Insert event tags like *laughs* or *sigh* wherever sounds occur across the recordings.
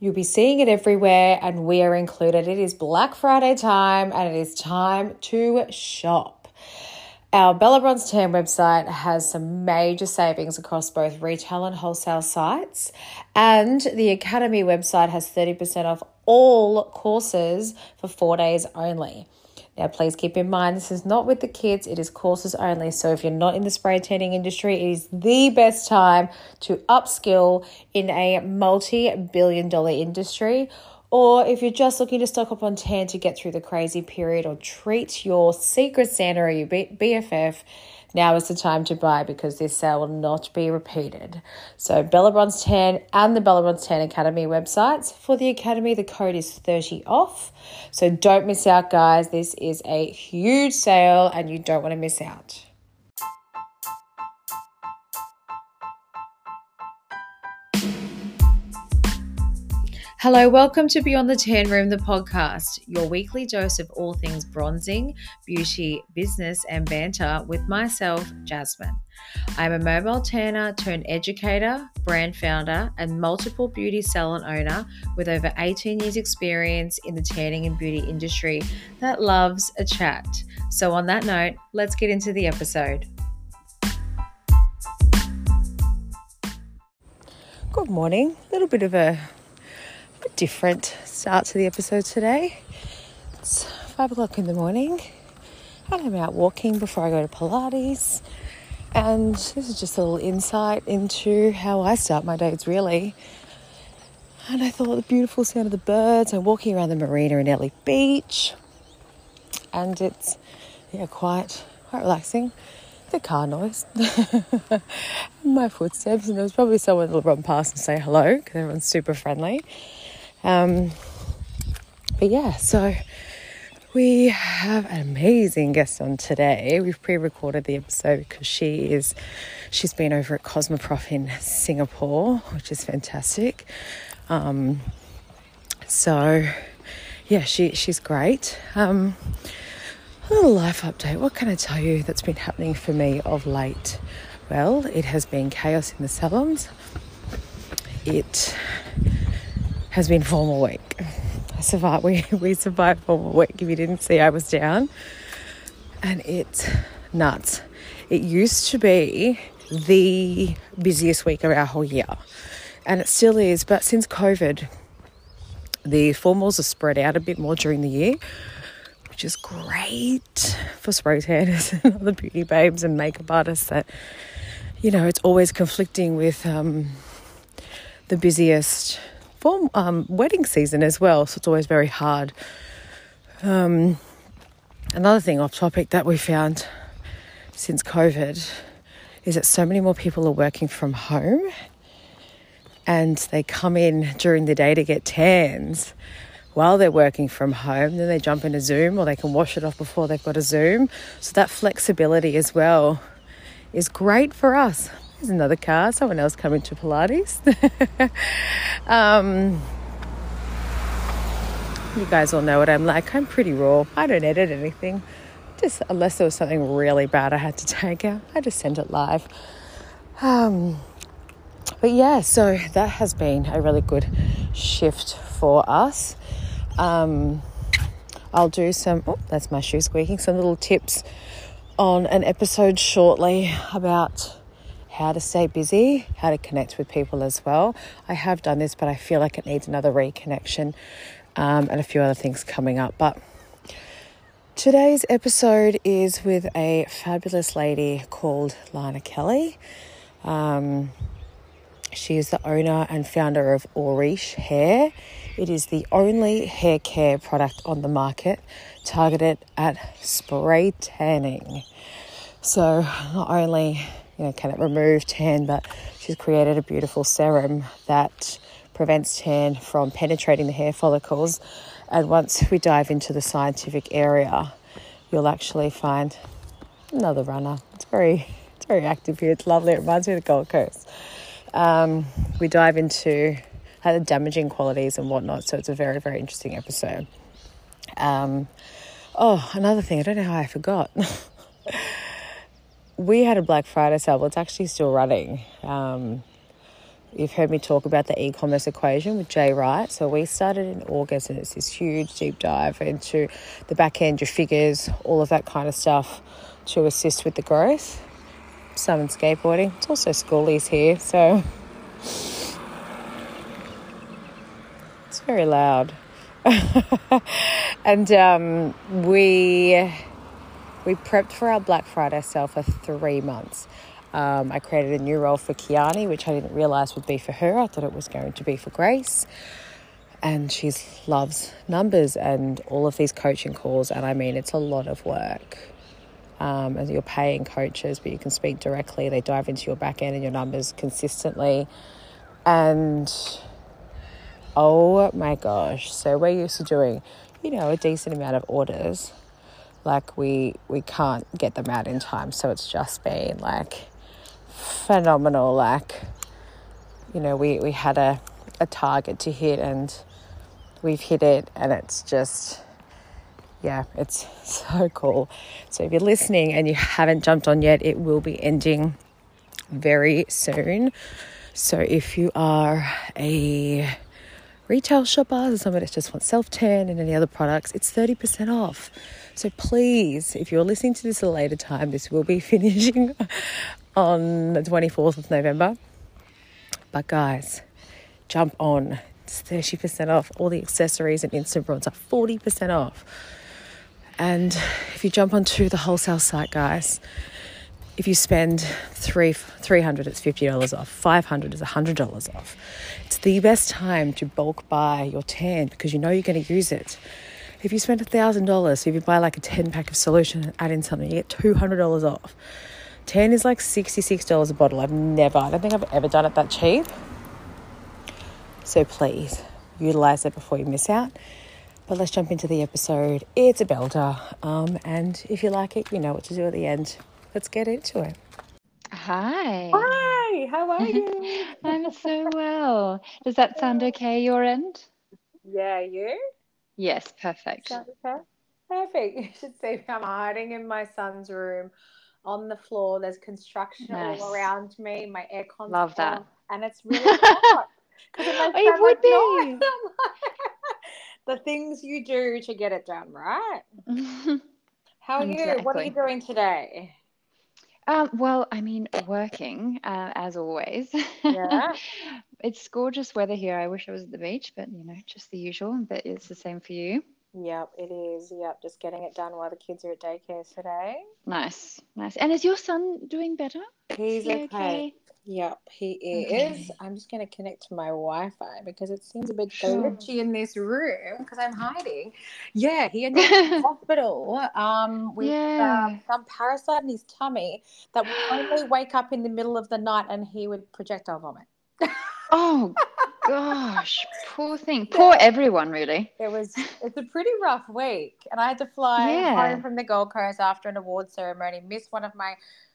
You'll be seeing it everywhere, and we are included. It is Black Friday time, and it is time to shop. Our Bella Bronze Tan website has some major savings across both retail and wholesale sites, and the Academy website has 30% off all courses for four days only. Now, please keep in mind this is not with the kids, it is courses only. So, if you're not in the spray tanning industry, it is the best time to upskill in a multi billion dollar industry. Or if you're just looking to stock up on tan to get through the crazy period or treat your secret Santa or your BFF now is the time to buy because this sale will not be repeated. So, Bella Bronze Tan and the Bella Bronze Tan Academy websites. For the Academy, the code is 30 off. So, don't miss out, guys. This is a huge sale and you don't want to miss out. Hello, welcome to Beyond the Tan Room, the podcast, your weekly dose of all things bronzing, beauty, business, and banter with myself, Jasmine. I'm a mobile tanner turned educator, brand founder, and multiple beauty salon owner with over 18 years' experience in the tanning and beauty industry that loves a chat. So, on that note, let's get into the episode. Good morning. A little bit of a a different start to the episode today. It's five o'clock in the morning, and I'm out walking before I go to Pilates. And this is just a little insight into how I start my days, really. And I thought the beautiful sound of the birds. I'm walking around the marina in Ellie Beach, and it's yeah quite quite relaxing. The car noise, *laughs* my footsteps, and there was probably someone that'll run past and say hello because everyone's super friendly. Um, but yeah, so we have an amazing guest on today. We've pre-recorded the episode because she is she's been over at Cosmoprof in Singapore, which is fantastic. Um, so yeah, she she's great. Um, a little life update. What can I tell you that's been happening for me of late? Well, it has been chaos in the salons. It has been formal week. I survived. We *laughs* we survived formal week. If you didn't see, I was down, and it's nuts. It used to be the busiest week of our whole year, and it still is. But since COVID, the formals are spread out a bit more during the year, which is great for spray tanners *laughs* and other beauty babes and makeup artists. That you know, it's always conflicting with um, the busiest for um, wedding season as well, so it's always very hard. Um, another thing off topic that we found since COVID is that so many more people are working from home and they come in during the day to get tans while they're working from home. Then they jump into Zoom or they can wash it off before they've got a Zoom. So that flexibility as well is great for us. There's another car, someone else coming to Pilates. *laughs* um, you guys all know what I'm like. I'm pretty raw. I don't edit anything. Just unless there was something really bad I had to *laughs* take out, I just send it live. Um, but yeah, so that has been a really good shift for us. Um, I'll do some, oh, that's my shoe squeaking, some little tips on an episode shortly about how to stay busy, how to connect with people as well. I have done this, but I feel like it needs another reconnection um, and a few other things coming up. But today's episode is with a fabulous lady called Lana Kelly. Um, she is the owner and founder of Auriche Hair. It is the only hair care product on the market targeted at spray tanning. So, not only you know, can it remove tan? But she's created a beautiful serum that prevents tan from penetrating the hair follicles. And once we dive into the scientific area, you'll actually find another runner. It's very, it's very active here. It's lovely. It reminds me of the Gold Coast. Um, we dive into the damaging qualities and whatnot. So it's a very, very interesting episode. Um, oh, another thing. I don't know how I forgot. *laughs* we had a Black Friday sale. Well, it's actually still running. Um, You've heard me talk about the e commerce equation with Jay Wright. So we started in August and it's this huge deep dive into the back end, your figures, all of that kind of stuff to assist with the growth. Some in skateboarding. It's also schoolies here, so it's very loud. *laughs* and um, we we prepped for our Black Friday sale for three months. Um, I created a new role for Kiani, which I didn't realize would be for her. I thought it was going to be for Grace. And she loves numbers and all of these coaching calls. And I mean, it's a lot of work. Um, and you're paying coaches, but you can speak directly. They dive into your back end and your numbers consistently. And oh my gosh, so we're used to doing, you know, a decent amount of orders. Like we we can't get them out in time, so it's just been like phenomenal. Like, you know, we, we had a, a target to hit and we've hit it, and it's just, yeah, it's *laughs* so cool. So if you're listening and you haven't jumped on yet, it will be ending very soon. So if you are a retail shopper, or somebody that just wants self tan and any other products, it's 30% off. So please, if you're listening to this at a later time, this will be *laughs* finishing on the 24th of November. But guys, jump on. It's 30% off. All the accessories and instant bronze are 40% off. And if you jump onto the wholesale site, guys, if you spend three, 300 it's $50 off. 500 is $100 off. It's the best time to bulk buy your tan because you know you're going to use it. If you spend $1,000, so if you buy like a 10 pack of solution and add in something, you get $200 off. 10 is like $66 a bottle. I've never, I don't think I've ever done it that cheap. So please utilize it before you miss out. But let's jump into the episode. It's a belter. Um, and if you like it, you know what to do at the end. Let's get into it. Hi. Hi, how are you? *laughs* I'm so well. Does that sound okay, your end? Yeah, you? Yes, perfect. Okay? Perfect. *laughs* You should see me. I'm hiding in my son's room on the floor. There's construction nice. all around me. My aircon. Love that. On, and it's really hot. Because it, *laughs* it would be. *laughs* the things you do to get it done, right? How are exactly. you? What are you doing today? Um, well, I mean, working uh, as always. Yeah. It's gorgeous weather here. I wish I was at the beach, but you know, just the usual. But it's the same for you. Yep, it is. Yep, just getting it done while the kids are at daycare today. Nice, nice. And is your son doing better? He's he okay. okay. Yep, he is. Okay. I'm just going to connect to my Wi-Fi because it seems a bit sure. glitchy in this room because I'm hiding. Yeah, he ended up in *laughs* hospital um, with yeah. uh, some parasite in his tummy that would only wake up in the middle of the night and he would projectile vomit. *laughs* oh gosh, poor thing. Poor everyone, really. It was. It's a pretty rough week, and I had to fly yeah. home from the Gold Coast after an award ceremony. Missed one of my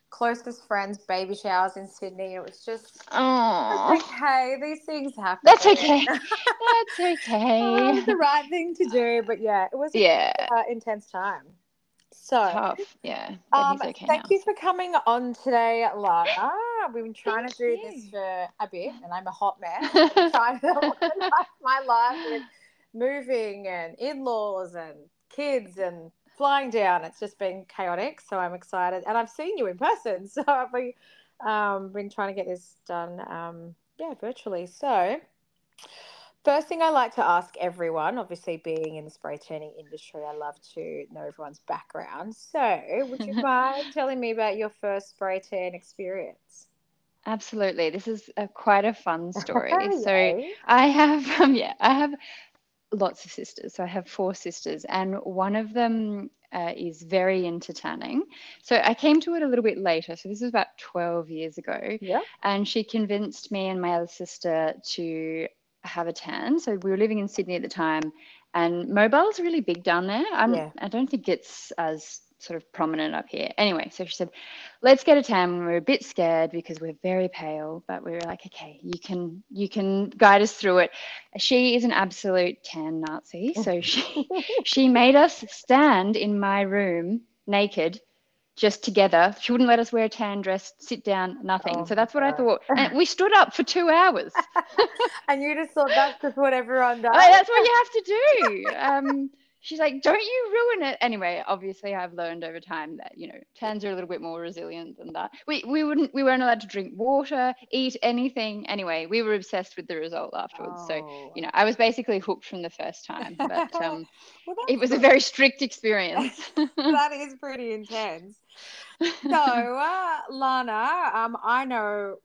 closest friends' baby showers in Sydney. It was just. Oh. okay. These things happen. That's okay. *laughs* That's okay. oh, it was the right thing to do, but yeah, it was. Yeah. Uh, intense time. So tough, yeah. Um, okay thank now. you for coming on today, Lana. We've been trying thank to do you. this for a bit, and I'm a hot mess. *laughs* trying to *laughs* my life with moving and in-laws and kids and flying down. It's just been chaotic, so I'm excited, and I've seen you in person, *laughs* so I've been, um, been trying to get this done, um, yeah, virtually. So. First thing I like to ask everyone, obviously being in the spray tanning industry, I love to know everyone's background. So, would you mind telling me about your first spray tan experience? Absolutely. This is a, quite a fun story. *laughs* so, I have, *laughs* um, yeah, I have lots of sisters. So, I have four sisters, and one of them uh, is very into tanning. So I came to it a little bit later. So this was about 12 years ago. Yeah. And she convinced me and my other sister to have a tan. So we were living in Sydney at the time, and mobile's really big down there. I'm, yeah. I don't think it's as sort of prominent up here. Anyway, so she said, "Let's get a tan." We were a bit scared because we're very pale, but we were like, "Okay, you can you can guide us through it." She is an absolute tan Nazi, so she she made us stand in my room naked just together. She wouldn't let us wear a tan dress, sit down, nothing. Oh, so that's what God. I thought. And we stood up for two hours. *laughs* and you just thought that's just what everyone does. Oh, that's what you have to do. *laughs* Um, she's like, don't you ruin it. Anyway, obviously I've learned over time that, you know, tans are a little bit more resilient than that. We we wouldn't we weren't allowed to drink water, eat anything. Anyway, we were obsessed with the result afterwards. Oh. So, you know, I was basically hooked from the first time. But *laughs* um well, it was a very strict experience. *laughs* that is pretty *laughs* intense. So, uh, Lana, um, I know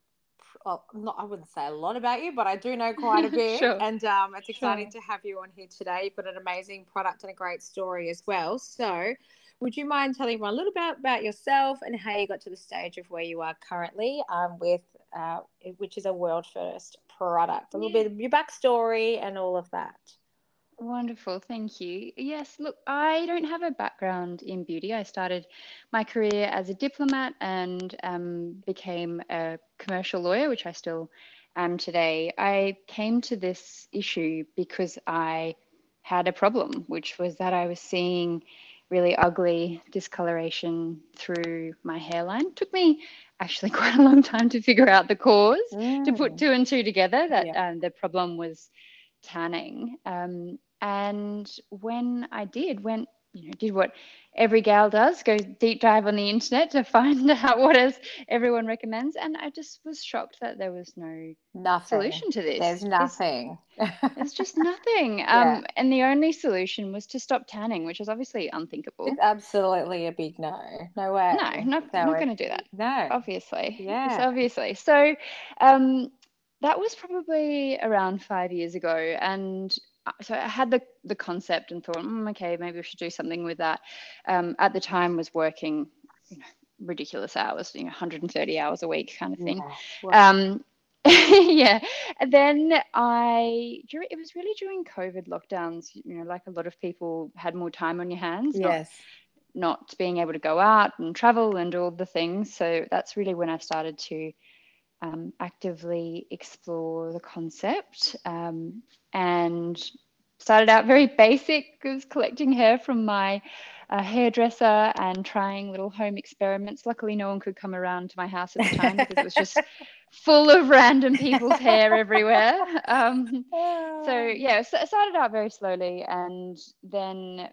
well, not, I wouldn't say a lot about you, but I do know quite a *laughs* bit. sure. And um, it's exciting sure. to have you on here today. You've got an amazing product and a great story as well. So, would you mind telling everyone a little bit about yourself and how you got to the stage of where you are currently um, with, uh, which is a world first product? A little yeah. bit of your backstory and all of that. Wonderful, thank you. Yes, look, I don't have a background in beauty. I started my career as a diplomat and um, became a commercial lawyer, which I still am today. I came to this issue because I had a problem, which was that I was seeing really ugly discoloration through my hairline. It took me actually *laughs* quite a long time to figure out the cause, mm. to put mm. two and two together that yeah. um, the problem was tanning. Um, and when I did, went you know, did what every gal does, go deep dive on the internet to find *laughs* out what is everyone recommends. And I just was shocked that there was no nothing. solution to this. There's nothing. There's just *laughs* nothing. yeah. Um, and the only solution was to stop tanning, which is obviously unthinkable. It's absolutely a big no. No way. No, not, no not going to do that. No. Obviously. Yeah. It's obviously. So um, that was probably around five years ago. And so I had the the concept and thought, mm, okay, maybe we should do something with that. Um, at the time, was working you know, ridiculous hours, you know, 130 hours a week kind of thing. Yeah. Um, *laughs* yeah. And then I, during, it was really during COVID lockdowns, you know, like a lot of people had more time on your hands. Yes. Not, not being able to go out and travel and all the things. So that's really when I started to um, actively explore the concept um, and started out very basic. I was collecting hair from my uh, hairdresser and trying little home experiments. Luckily, no one could come around to my house at the time because it was just *laughs* full of random people's hair everywhere. Um, *laughs* so yeah, so it started out very slowly, and then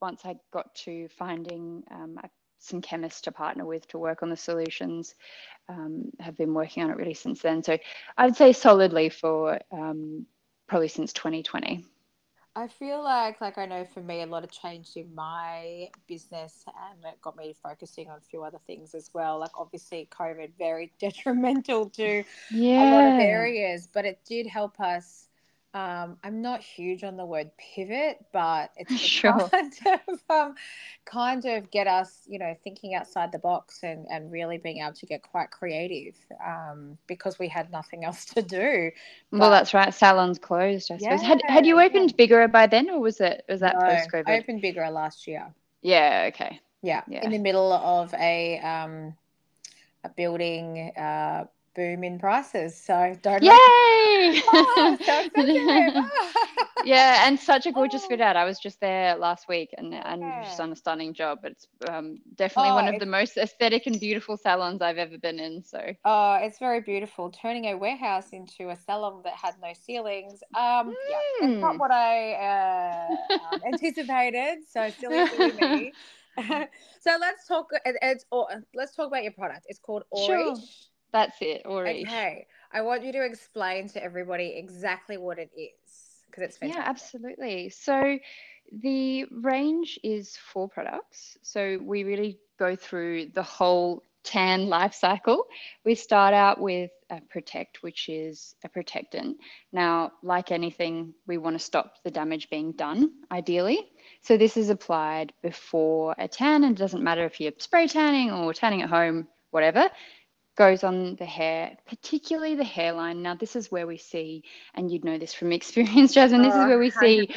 once I got to finding um, some chemists to partner with to work on the solutions, um, have been working on it really since then. So I'd say solidly for um, probably since 2020. I feel like, like I know for me, a lot of change in my business, and it got me focusing on a few other things as well. Like obviously, COVID very *laughs* detrimental to yeah. a lot of areas, but it did help us um, I'm not huge on the word pivot, but *laughs* it's sure. kind *laughs* of um, kind of get us, you know, thinking outside the box and, and really being able to get quite creative um, because we had nothing else to do. But, well, that's right. Salons closed. I suppose. Yeah, had had you opened yeah. Bigara by then, or was it was that no, post COVID? I opened Bigger last year. Yeah. Okay. Yeah, yeah. in the middle of a um, a building uh, boom in prices. So don't. Yay! *laughs* *laughs* Oh, so *laughs* yeah, and such a gorgeous oh. fit out. I was just there last week and and yeah. just done a stunning job. It's um, definitely oh, one of the most aesthetic and beautiful salons I've ever been in. So. Oh, it's very beautiful. Turning a warehouse into a salon that had no ceilings. Um, mm. yeah, it's not hmm. what I uh, um, anticipated. So silly, me. so let's talk. It's, let's talk about your product. It's called Orange. Sure. That's it, Ori. Okay. I want you to explain to everybody exactly what it is because it's fantastic. Yeah, absolutely. So the range is four products. So we really go through the whole tan life cycle. We start out with a protect, which is a protectant. Now, like anything, we want to stop the damage being done, ideally. So this is applied before a tan, and it doesn't matter if you're spray tanning or tanning at home, whatever goes on the hair, particularly the hairline. Now, this is where we see, and you'd know this from *laughs* experience, Jasmine, this oh, is where we 100%. see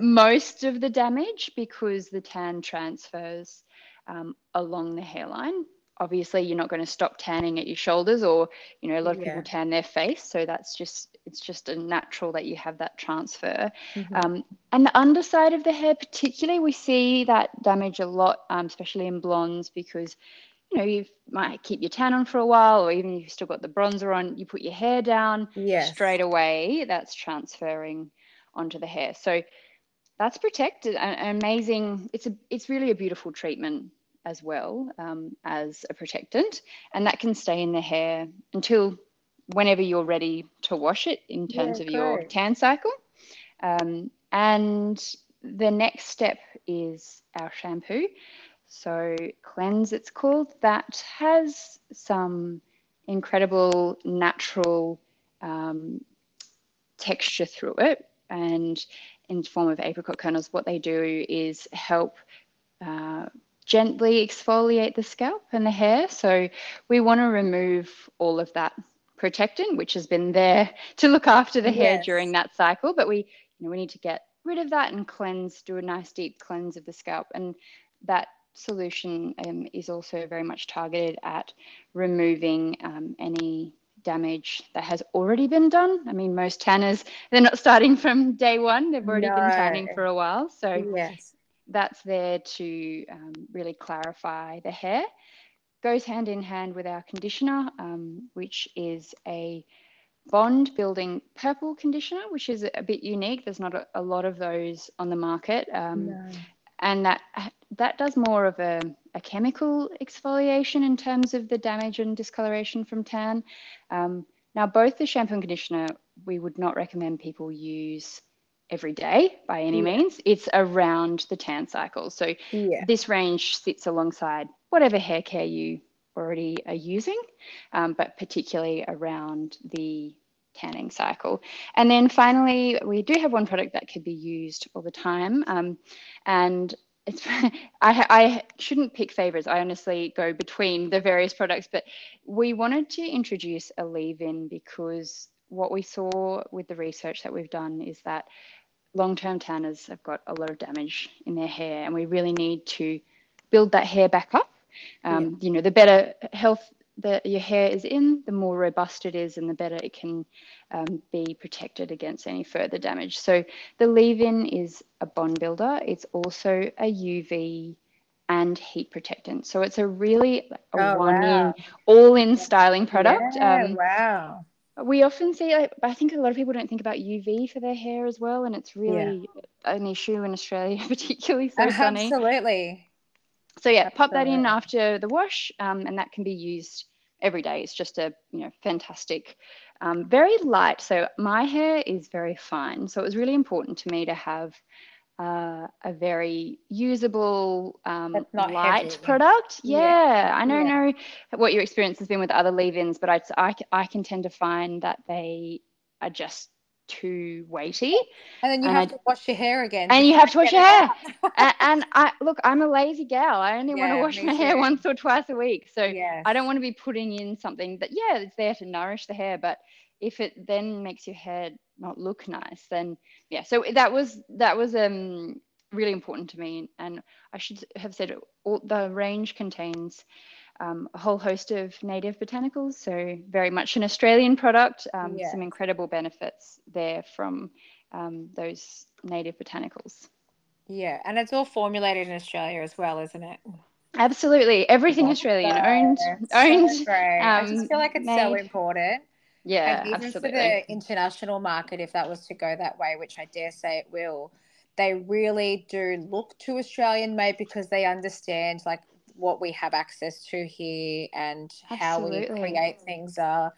most of the damage because the tan transfers um, along the hairline. obviously you're not going to stop tanning at your shoulders or you know a lot of yeah. people tan their face so that's just it's just a natural that you have that transfer mm-hmm. um, and the underside of the hair particularly we see that damage a lot um, especially in blondes because you know you might keep your tan on for a while or even if you've still got the bronzer on you put your hair down yes. straight away that's transferring onto the hair so that's protected and amazing it's a it's really a beautiful treatment as well um, as a protectant, and that can stay in the hair until whenever you're ready to wash it in terms yeah, of great. your tan cycle. Um, and the next step is our shampoo. So, Cleanse, it's called, that has some incredible natural um, texture through it. And in form of apricot kernels, what they do is help uh, gently exfoliate the scalp and the hair. So we want to remove all of that protectant, which has been there *laughs* to look after the hair yes. during that cycle. But we, you know, we need to get rid of that and cleanse, do a nice deep cleanse of the scalp. And that solution um, is also very much targeted at removing um, any damage that has already been done. I mean, most tanners, they're not starting from day one, they've already no. been tanning for a while. So, yes that's there to um, really clarify the hair. Goes hand in hand with our conditioner, um, which is a bond building purple conditioner, which is a bit unique. There's not a, a lot of those on the market. Um, no. And that that does more of a, a, chemical exfoliation in terms of the damage and discoloration from tan. Um, now, both the shampoo and conditioner, we would not recommend people use every day by any yeah. means. It's around the tan cycle. So yeah. this range sits alongside whatever hair care you already are using, um, but particularly around the tanning cycle. And then finally, we do have one product that could be used all the time. Um, and it's *laughs* I, I shouldn't pick favorites. I honestly go between the various products, but we wanted to introduce a leave-in because what we saw with the research that we've done is that long-term tanners have got a lot of damage in their hair and we really need to build that hair back up um, yeah. you know the better health that your hair is in the more robust it is and the better it can um, be protected against any further damage. So the leave-in is a bond builder. It's also a uv and heat protectant. So it's a really a oh, one wow. all in styling product. Yeah, um, wow. we often see like, i think a lot of people don't think about uv for their hair as well and it's really yeah. an issue in australia *laughs* particularly so uh, sunny absolutely. So yeah pop that in after the wash um, and that can be used every day it's just a you know fantastic um, very light so my hair is very fine so it was really important to me to have uh, a very usable um, light heavy. product. Yeah, yeah. I don't yeah. know what your experience has been with other leave-ins, but I, I, I can tend to find that they are just too weighty. And then you and have I, to wash your hair again. And you have to wash your hair. and, and, I look, I'm a lazy gal. I only yeah, want to wash my too. hair once or twice a week. So yes. I don't want to be putting in something that, yeah, it's there to nourish the hair, but if it then makes your hair not look nice then yeah so that was that was um really important to me and i should have said all, the range contains um, a whole host of native botanicals so very much an australian product. Um, yeah. some incredible benefits there from um, those native botanicals. Yeah and it's all formulated in australia as well isn't it? Absolutely. Everything That's australian. So, owned owned so i just feel like it's made. so important. Yeah, and even absolutely. for the international market, if that was to go that way, which I dare say it will, they really do look to Australian made because they understand like what we have access to here and absolutely. how we create things are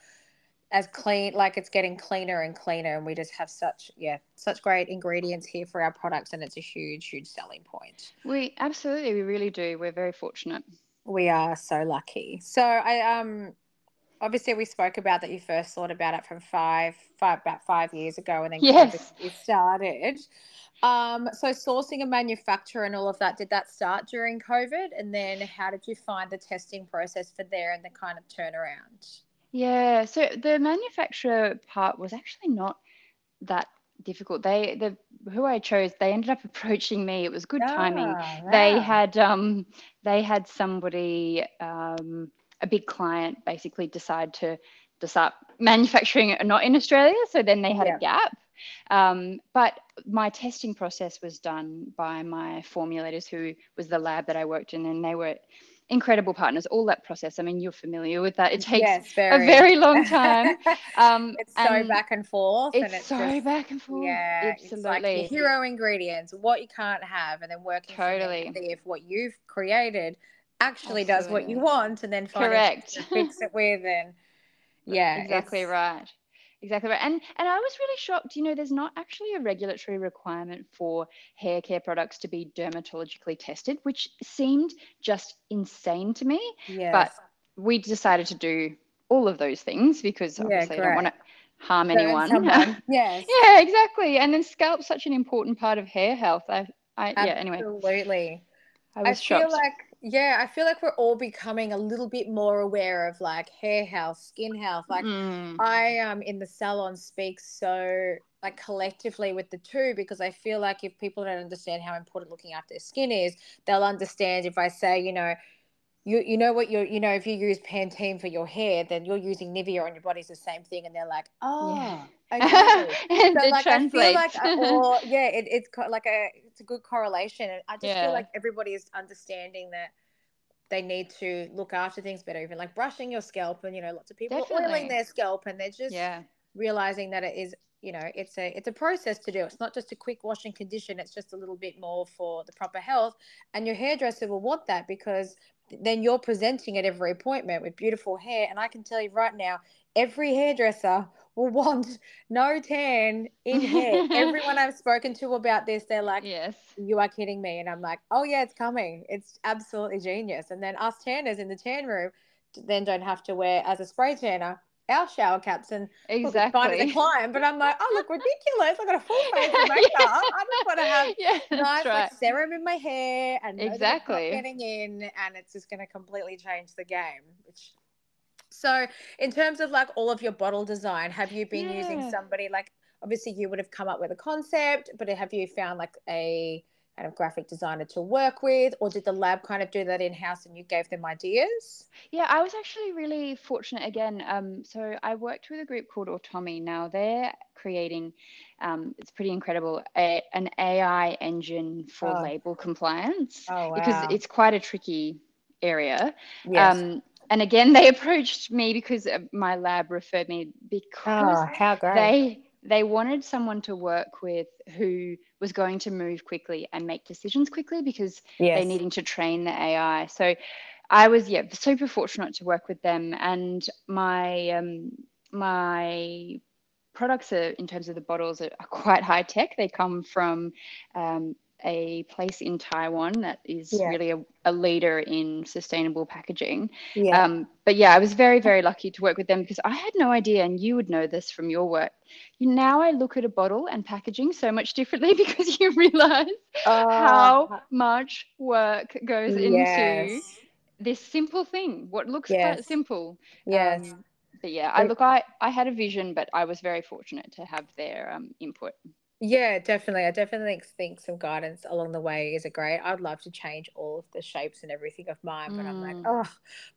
as clean like it's getting cleaner and cleaner and we just have such yeah such great ingredients here for our products and it's a huge huge selling point we absolutely we really do we're very fortunate we are so lucky so i um obviously we spoke about that you first thought about it from five, five about five years ago, and then yes. you started. Um, so sourcing a manufacturer and all of that, did that start during COVID? And then how did you find the testing process for there and the kind of turnaround? Yeah, so the manufacturer part was actually not that difficult. They the who I chose, they ended up *laughs* approaching me. It was good timing. Ah, they had um they had somebody um a big client basically decide to to start manufacturing not in Australia. So then they had yeah. a gap. Um, but my testing process was done by my formulators, who was the lab that I worked in, and they were incredible partners. All that process. I mean, you're familiar with that. It takes yes, very. a very long time. *laughs* Um, it's so back and forth. It's, and it's so just, back and forth. Yeah, absolutely. Like hero ingredients, what you can't have, and then working totally if what you've created actually absolutely. does what you want, and then correct to fix it with and *laughs* yeah, exactly right exactly right and and i was really shocked you know there's not actually a regulatory requirement for hair care products to be dermatologically tested which seemed just insane to me yes. but we decided to do all of those things because obviously yeah, i don't want to harm anyone. *laughs* yes. Yeah exactly and then scalp's such an important part of hair health i i yeah anyway. Absolutely. I, I feel like yeah, I feel like we're all becoming a little bit more aware of like hair health, skin health. Like mm. I um in the salon speak so like collectively with the two because I feel like if people don't understand how important looking after their skin is, they'll understand if I say, you know, you you know what you're you know if you use Pantene for your hair, then you're using Nivea on your body is the same thing, and they're like, oh, yeah. *laughs* okay. so like I feel like, uh, *laughs* or yeah, it, it's like a it's a good correlation, and I just yeah. feel like everybody is understanding that they need to look after things better, even like brushing your scalp, and you know, lots of people Definitely. oiling their scalp, and they're just yeah. realizing that it is you know it's a it's a process to do it's not just a quick wash and condition it's just a little bit more for the proper health and your hairdresser will want that because then you're presenting at every appointment with beautiful hair. And I can tell you right now, every hairdresser *laughs* will want no tan in hair. *laughs* Everyone I've spoken to about this, they're like, Yes, you are kidding me. And I'm like, Oh, yeah, it's coming. It's absolutely genius. And then us tanners in the tan room then don't have to wear as a spray tanner our shower caps and exactly fine as a client, but I'm like, oh look *laughs* ridiculous! I got a full face *laughs* of makeup. I just want to have *laughs* yeah, nice right. like serum in my hair and exactly getting in, and it's just going to completely change the game. Which so in terms of like all of your bottle design, have you been yeah. using somebody like obviously you would have come up with a concept, but have you found like a kind of graphic designer to work with or did the lab kind of do that in house and you gave them ideas yeah i was actually really fortunate again um, so i worked with a group called automi now they're creating um, it's pretty incredible a, an ai engine for oh. label compliance oh, wow. because it's quite a tricky area yes. Um, and again they *laughs* approached me because my lab referred me because oh, how great. they they wanted someone to work with who was going to move quickly and make decisions quickly because yes. they're needing to train the AI. So I was yeah super fortunate to work with them, and my um, my products are in terms of the bottles are, are quite high tech. They come from um, a place in Taiwan that is yeah. really a, a, leader in sustainable packaging. Yeah. Um, but yeah, I was very, very lucky to work with them because I had no idea, and you would know this from your work. You, now I look at a bottle and packaging so much differently *laughs* because you realize uh, how much work goes yes. into this simple thing, what looks yes. quite simple. Yes. Um, but yeah, I look, I, I had a vision, but I was very fortunate to have their um, input. Yeah, definitely. I definitely think some guidance along the way is a great. I'd love to change all of the shapes and everything of mine, but I'm like, mm. oh,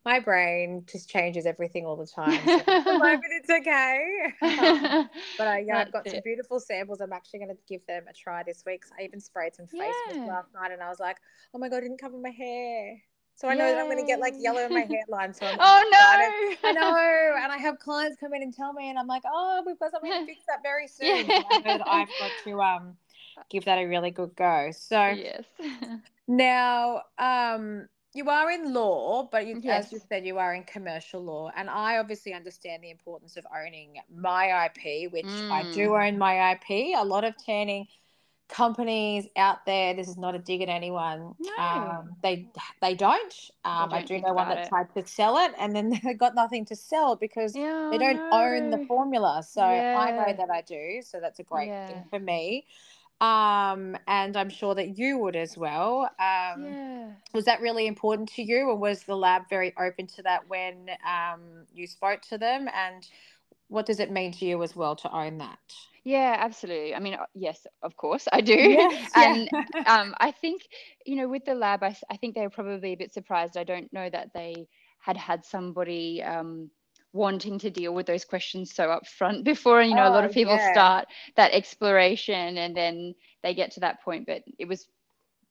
my brain just changes everything all the time. So at the *laughs* moment, it's okay. Um, *laughs* *laughs* but I, yeah, I've got some beautiful samples. I'm actually going to give them a try this week. So I even sprayed some face yeah. last night, and I was like, oh my god, I didn't cover my hair. So I know Yay. that I'm going to get like yellow in my hairline. So I'm *laughs* oh no, I know, *laughs* and I have clients come in and tell me, and I'm like, oh, we've got something to *laughs* fix that very soon. Yeah. So I know that I've got to um give that a really good go. So yes. now, um, you are in law, but you, yes. as you said, you are in commercial law, and I obviously understand the importance of owning my IP, which mm. I do mm. own my IP. A lot of tanning companies out there this is not a dig at anyone no. um, they they don't um, i do know one that it. tried to sell it and then *laughs* they got nothing to sell because yeah, they don't no. own the formula so yeah. i know that i do so that's a great yeah. thing for me um, and i'm sure that you would as well um, was that really important to you or was the lab very open to that when um, you spoke to them and what does it mean to you as well to own that Yeah, absolutely. I mean, uh, yes, of course, I do. Yes, *laughs* and yeah. um, I think, you know, with the lab, I, I think they were probably a bit surprised. I don't know that they had had somebody um, wanting to deal with those questions so upfront *laughs* before. And, you know, oh, a lot of oh, people yeah. start that exploration and then they get to that point. But it was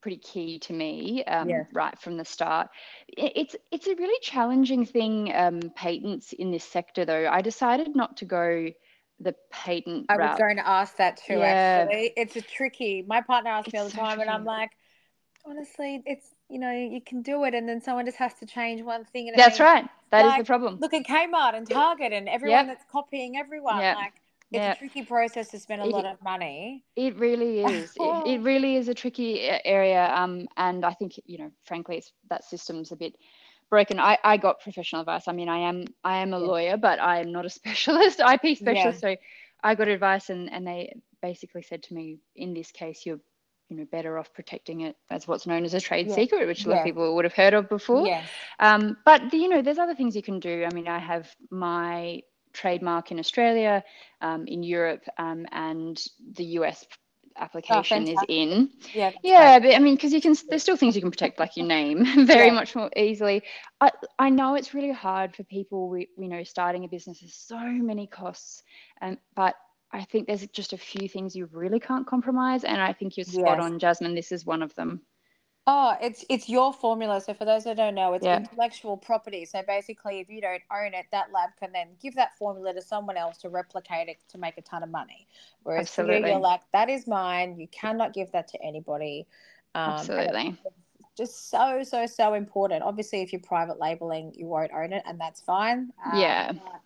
pretty key to me um, yeah. right from the start. It's it's a really challenging thing, um, patents in this sector, though. I decided not to go the patent I route. was going to ask that too, yeah. actually. It's a tricky. My partner asks me all the so time, tricky. and I'm like, honestly, it's you know, you can do it, and then someone just has to change one thing. And that's right. That like, is the problem. Look at Kmart and Target and everyone yep. that's copying everyone. Yep. Like it's yep. a tricky process to spend a it, lot of money. It really *laughs* is. it, it, really is a tricky area. Um, and I think you know, frankly, it's that system's a bit broken. I, I got professional advice. I mean, I am I am a yeah. lawyer, but I am not a *laughs* specialist, IP specialist. Yeah. So I got advice, and and they basically said to me, in this case, you're you know better off protecting it as what's known as a trade yeah. secret, which a lot of people would have heard of before. Yeah. Um, but the, you know, there's other things you can do. I mean, I have my trademark in Australia, um, in Europe, um, and the US application oh, is in. Yeah. Yeah, but I mean, because you can, there's still things you can protect, like your name, *laughs* very yeah. much more easily. I, I know it's really hard for people. We, we know starting a business is so many costs, and but I think there's just a few things you really can't compromise, and I think you're spot yes. on, Jasmine. This is one of them. Oh, it's it's your formula. So for those that don't know, it's yeah. intellectual property. So basically, if you don't own it, that lab can then give that formula to someone else to replicate it to make a ton of money. Whereas Absolutely. for you, you're like, that is mine. You cannot give that to anybody. Um, Absolutely. Just so so so important. Obviously, if you're private labeling, you won't own it, and that's fine. Um, yeah. But-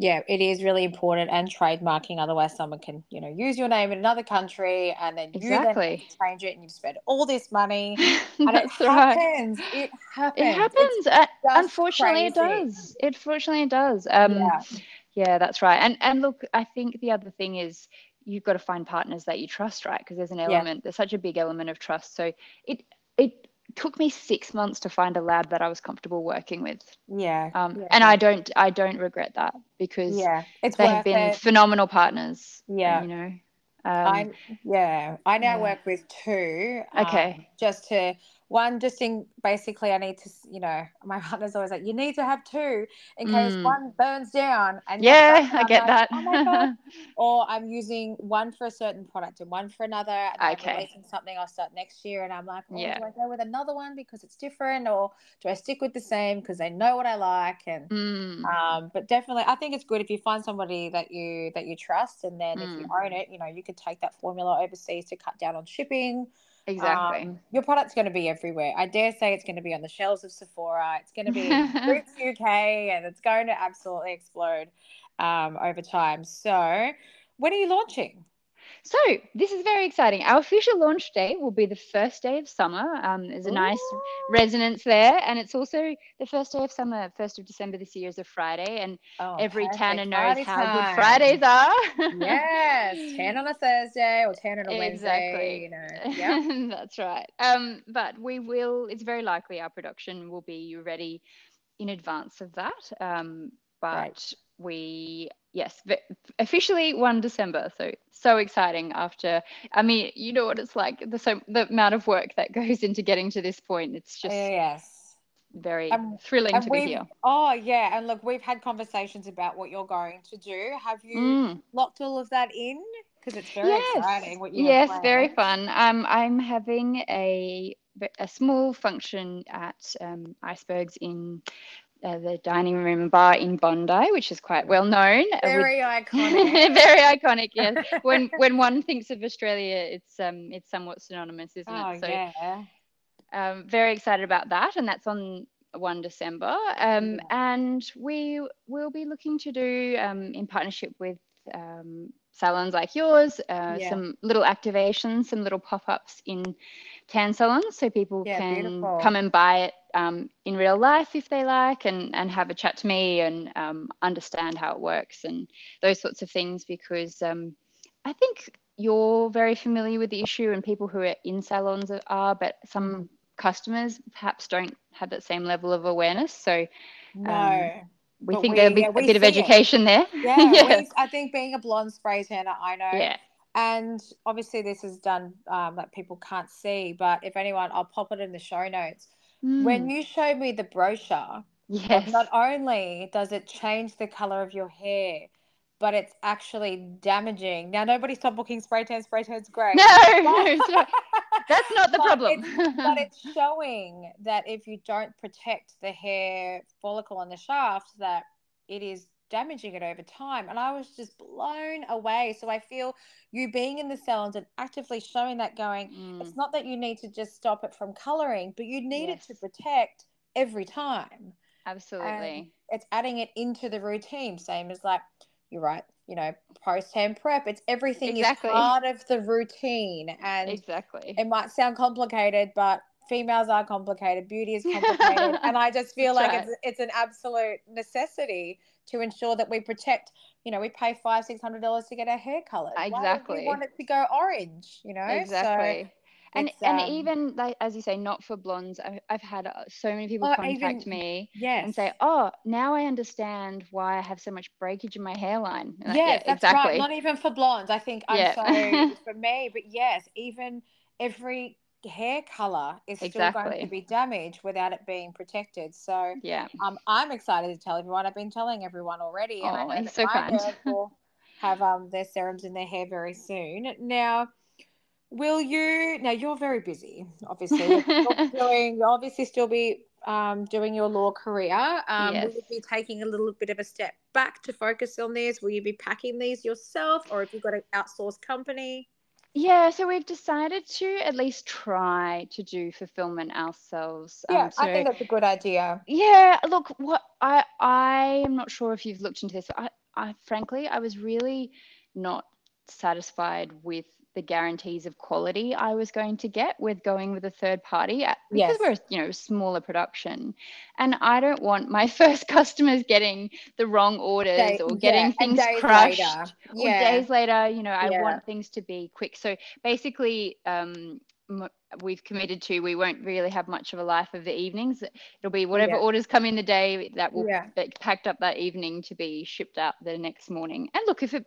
yeah, it is really important and trademarking. Otherwise, someone can, you know, use your name in another country and then exactly. you then change it and you spend all this money. *laughs* and it happens. Right. It happens. It happens. Uh, unfortunately, crazy. it does. It fortunately it does. Um, yeah. yeah, that's right. And and look, I think the other thing is you've got to find partners that you trust, right? Because there's an element. Yeah. There's such a big element of trust. So it it took me six months to find a lab that I was comfortable working with. Yeah. Um, yeah. and I don't, I don't regret that because yeah, it's they have been it. phenomenal partners. Yeah. You know. Um, I yeah, I now yeah. work with two. Okay. Um, just to one just in basically i need to you know my *laughs* partner's always like you need to have two in case mm. one burns down and yeah *laughs* i get like, that oh *laughs* or i'm using one for a certain product and one for another and okay. i'm releasing something i'll start next year and i'm like oh, yeah. do i go with another one because it's different or do i stick with the same because they know what i like and mm. um but definitely i think it's good if you find somebody that you that you trust and then mm. if you mm. own it you know you could take that formula overseas to cut down on shipping Exactly. Um, your product's going to be everywhere. I dare say it's going to be on the shelves of Sephora. It's going to be *laughs* Boots UK, and it's going to absolutely explode um, over time. So, when are you launching? So this is very exciting. Our official launch day will be the first day of summer. Um, there's a Ooh. nice resonance there, and it's also the first day of summer. First of December this year is a Friday, and oh, every Tanner knows Friday how time. good Fridays are. yes, ten on a Thursday or ten on a Wednesday. You know, *laughs* yeah, that's right. Um, but we will. It's very likely our production will be ready in advance of that. Um, but right. we yes, officially 1 December. So so exciting after I mean, you know what it's like the so the amount of work that *laughs* goes into getting to this point. It's just yes. Very um, thrilling to be here. Oh yeah, and look, we've had conversations about what you're going to do. Have you mm. locked all of that in? Because it's very yes. exciting. What you yes, very fun. Um, I'm having a a small function at um, Icebergs in uh, the dining room and bar in Bondi, which is quite well known. Very with... iconic. *laughs* very iconic, yes. when when one thinks of Australia, it's um it's somewhat synonymous, isn't oh, it? So, yeah. Um, very excited about that, and that's on 1 December. Um, yeah. And we will be looking to do um, in partnership with um, salons like yours, uh, yeah. some little activations, some little pop ups in tan salons so people yeah, can beautiful. come and buy it um, in real life if they like and, and have a chat to me and um, understand how it works and those sorts of things because um, I think you're very familiar with the issue and people who are in salons are, but some customers perhaps don't have that same level of awareness. So, no. Um, we think we, there'll be yeah, a bit of education it. there. *laughs* Yeah. *laughs* We, I think being a blonde spray tanner, I know. Yeah. And obviously, this is done um, that people can't see, but if anyone, I'll pop it in the show notes. Mm. When you showed me the brochure, yes. not only does it change the color of your hair, but it's actually damaging. Now, nobody stop booking spray tan. Spray tan's great. No, *laughs* no that's not the but problem. It's, but *laughs* it's showing that if you don't protect the hair follicle on the shaft, that it is damaging it over time. And I was just blown away. So I feel you being in the salons and actively showing that going, mm. it's not that you need to just stop it from coloring, but you need yes. it to protect every time. Absolutely. And it's adding it into the routine, same as like you're right, you know, post tan prep. It's everything exactly. is part of the routine. And exactly. It might sound complicated, but females are complicated. Beauty is *laughs* complicated. and I just feel like right. it's it's an absolute necessity to ensure that we protect, you know, we pay five, six hundred dollars to get our hair colored. Exactly. we want it to go orange, you know? Exactly. So, and and um, even like as you say not for blondes I've, I've had uh, so many people oh, contact even, me yes. and say oh now i understand why i have so much breakage in my hairline yes, yeah, that's exactly right. not even for blondes i think i'm yeah. sorry *laughs* for me but yes even every hair color is still going to be damaged without it being protected so yeah um, i'm excited to tell everyone i've been telling everyone already and oh, i know so kind. *laughs* will have um, their serums in their hair very soon now Will you now? You're very busy, obviously. you're *laughs* doing, you'll obviously still be um, doing your law career. Um, yes. Will you be taking a little bit of a step back to focus on this? Will you be packing these yourself, or have you got an outsourced company? Yeah, so we've decided to at least try to do fulfillment ourselves. Um, yeah, um, so, I think that's a good idea. Yeah, look, what I I am not sure if you've looked into this. I, I frankly, I was really not satisfied with the guarantees of quality I was going to get with going with a third party at, because yes. we're you know smaller production, and I don't want my *laughs* first customers getting the wrong orders Day, or getting yeah, things crushed later. or days later. You know, I yeah. want things to be quick. So basically, um, we've committed to we won't really have much of a life of the evenings it'll be whatever yeah. orders come in the day that will yeah. be packed up that evening to be shipped out the next morning and look if it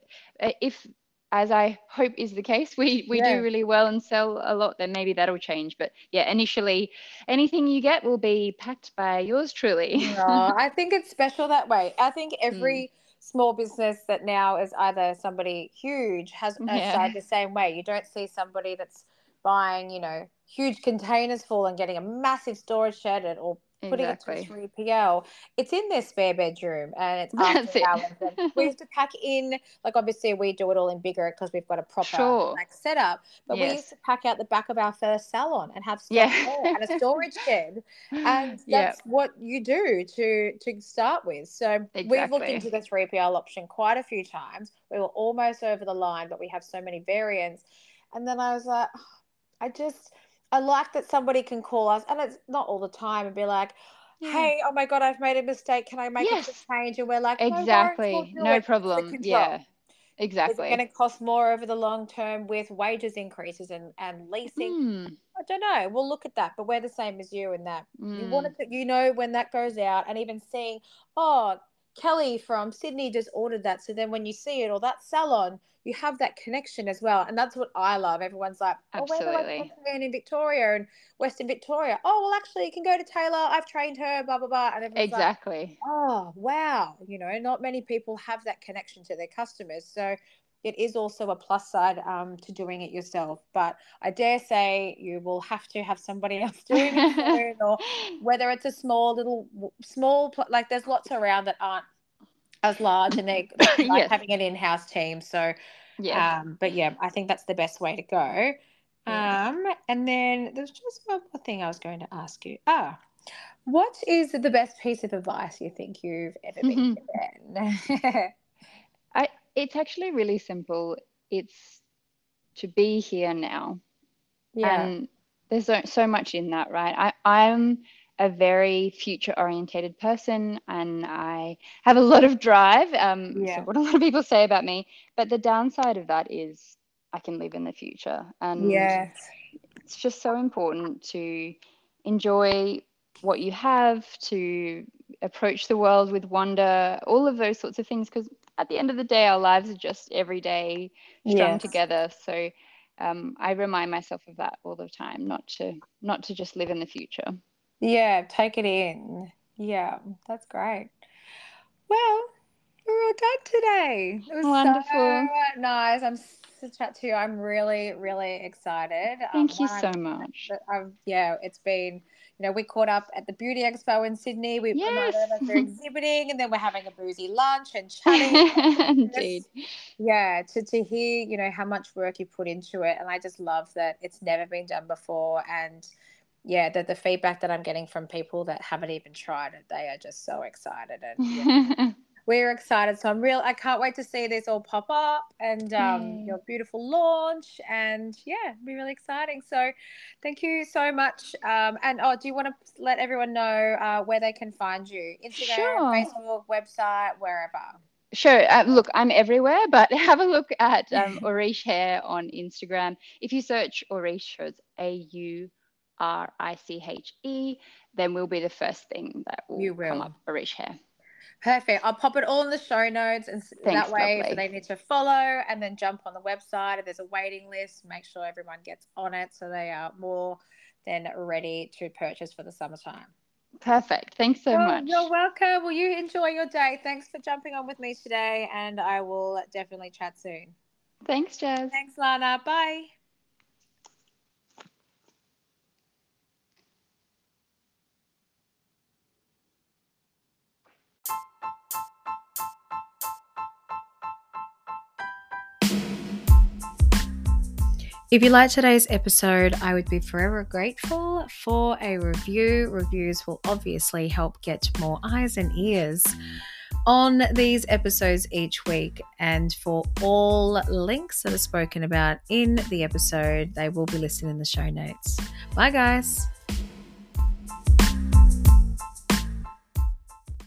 if as I hope is the case, we we yeah. do really well and sell a lot, then maybe that'll change. But yeah, initially, anything you get will be packed by yours truly. no, *laughs* I think it's special that way. I think every mm. small business that now is either somebody huge has yeah. started the same way. You don't see somebody that's buying, you know, huge containers full and getting a massive storage shed or putting exactly. it to 3PL. It's in their spare bedroom and it's after it. hours. And *laughs* we have to pack in, like obviously we do it all in bigger because we've got a proper sure. like setup. But yes. we used to pack out the back of our first salon and have stuff yeah. and a storage *laughs* shed. And *laughs* that's what you do to to start with. So exactly. we've looked into the 3PL option quite a few times. We were almost over the line, but we have so many variants. And then I was like, oh, I just I like that somebody can call us, and it's not all the time, and be like, "Hey, oh my god, I've made a mistake. Can I make yes. a change?" And we're like, no "Exactly, worries, we'll no it. problem." Yeah, exactly. It's going to cost more over the long term with wages increases and and leasing. Mm. I don't know. We'll look at that, but we're the same as you in that mm. you want to, you know, when that goes out, and even seeing, oh, Kelly from Sydney just ordered that. So then when you see it or that salon, you have that connection as well. And that's what I love. Everyone's like, oh, Absolutely. where do I in Victoria and Western Victoria? Oh, well, actually, you can go to Taylor. I've trained her, blah, blah, blah. And exactly. Like, oh, wow. You know, not many people have that connection to their customers. So it is also a plus side um, to doing it yourself. But I dare say you will have to have somebody *laughs* else doing it or *laughs* whether it's a small little, small, like there's lots around that aren't as large and they're *coughs* like yes. having an in-house team so yeah um, but yeah i think that's the best way to go. Um and then there's just one more thing i was going to ask you. Ah what is the best piece of advice you think you've ever been given? I, *laughs* it's actually really simple it's to be here now yeah and there's so, so much in that right i i'm a very future orientated person and I have a lot of drive. Um, yeah. So what a lot of people say about me. But the downside of that is I can live in the future. And yes. it's just so important to enjoy what you have, to approach the world with wonder, all of those sorts of things. Because at the end of the day, our lives are just every day strung yes. together. So um, I remind myself of that all the time, not to not to just live in the future. Yeah, take it in. Yeah, that's great. Well, we're all done today. It was wonderful. So nice. I'm to chat to you. I'm really, really excited. Thank um, you so much. I've, yeah, it's been you know, we caught up at the Beauty Expo in Sydney. We yes. are *laughs* exhibiting, and then we're having a boozy lunch and chatting. *laughs* Indeed. Yeah, to, to hear, you know, how much work you put into it. And I just love that it's never been done before. And yeah, the, the feedback that I'm getting from people that haven't even tried it, they are just so excited. And yeah *laughs* we're excited. So I'm real. I can't wait to see this all pop up and um, mm. your beautiful launch. And yeah, be really exciting. So thank you so much. Um, and oh, do you want to let everyone know uh, where they can find you? Instagram, sure. Facebook, website, wherever. Sure. Uh, look, I'm everywhere, but *laughs* have a look at um, *laughs* Auriche Hair on Instagram. If you search so it's A U R I C H E, then we'll be the first thing that will, will. come up. Auriche Hair. Perfect. I'll pop it all in the show notes, and Thanks, that way, so they need to follow and then jump on the website. If there's a waiting list, make sure everyone gets on it so they are more than ready to purchase for the summertime. Perfect. Thanks so much. You're welcome. Will you enjoy your day? Thanks for jumping on with me today, and I will definitely chat soon. Thanks, Jazz. Thanks, Lana. Bye. If you liked today's episode, I would be forever grateful for a review. Reviews will obviously help get more eyes and ears on these episodes each week. And for all links that are spoken about in the episode, they will be listed in the show notes. Bye, guys.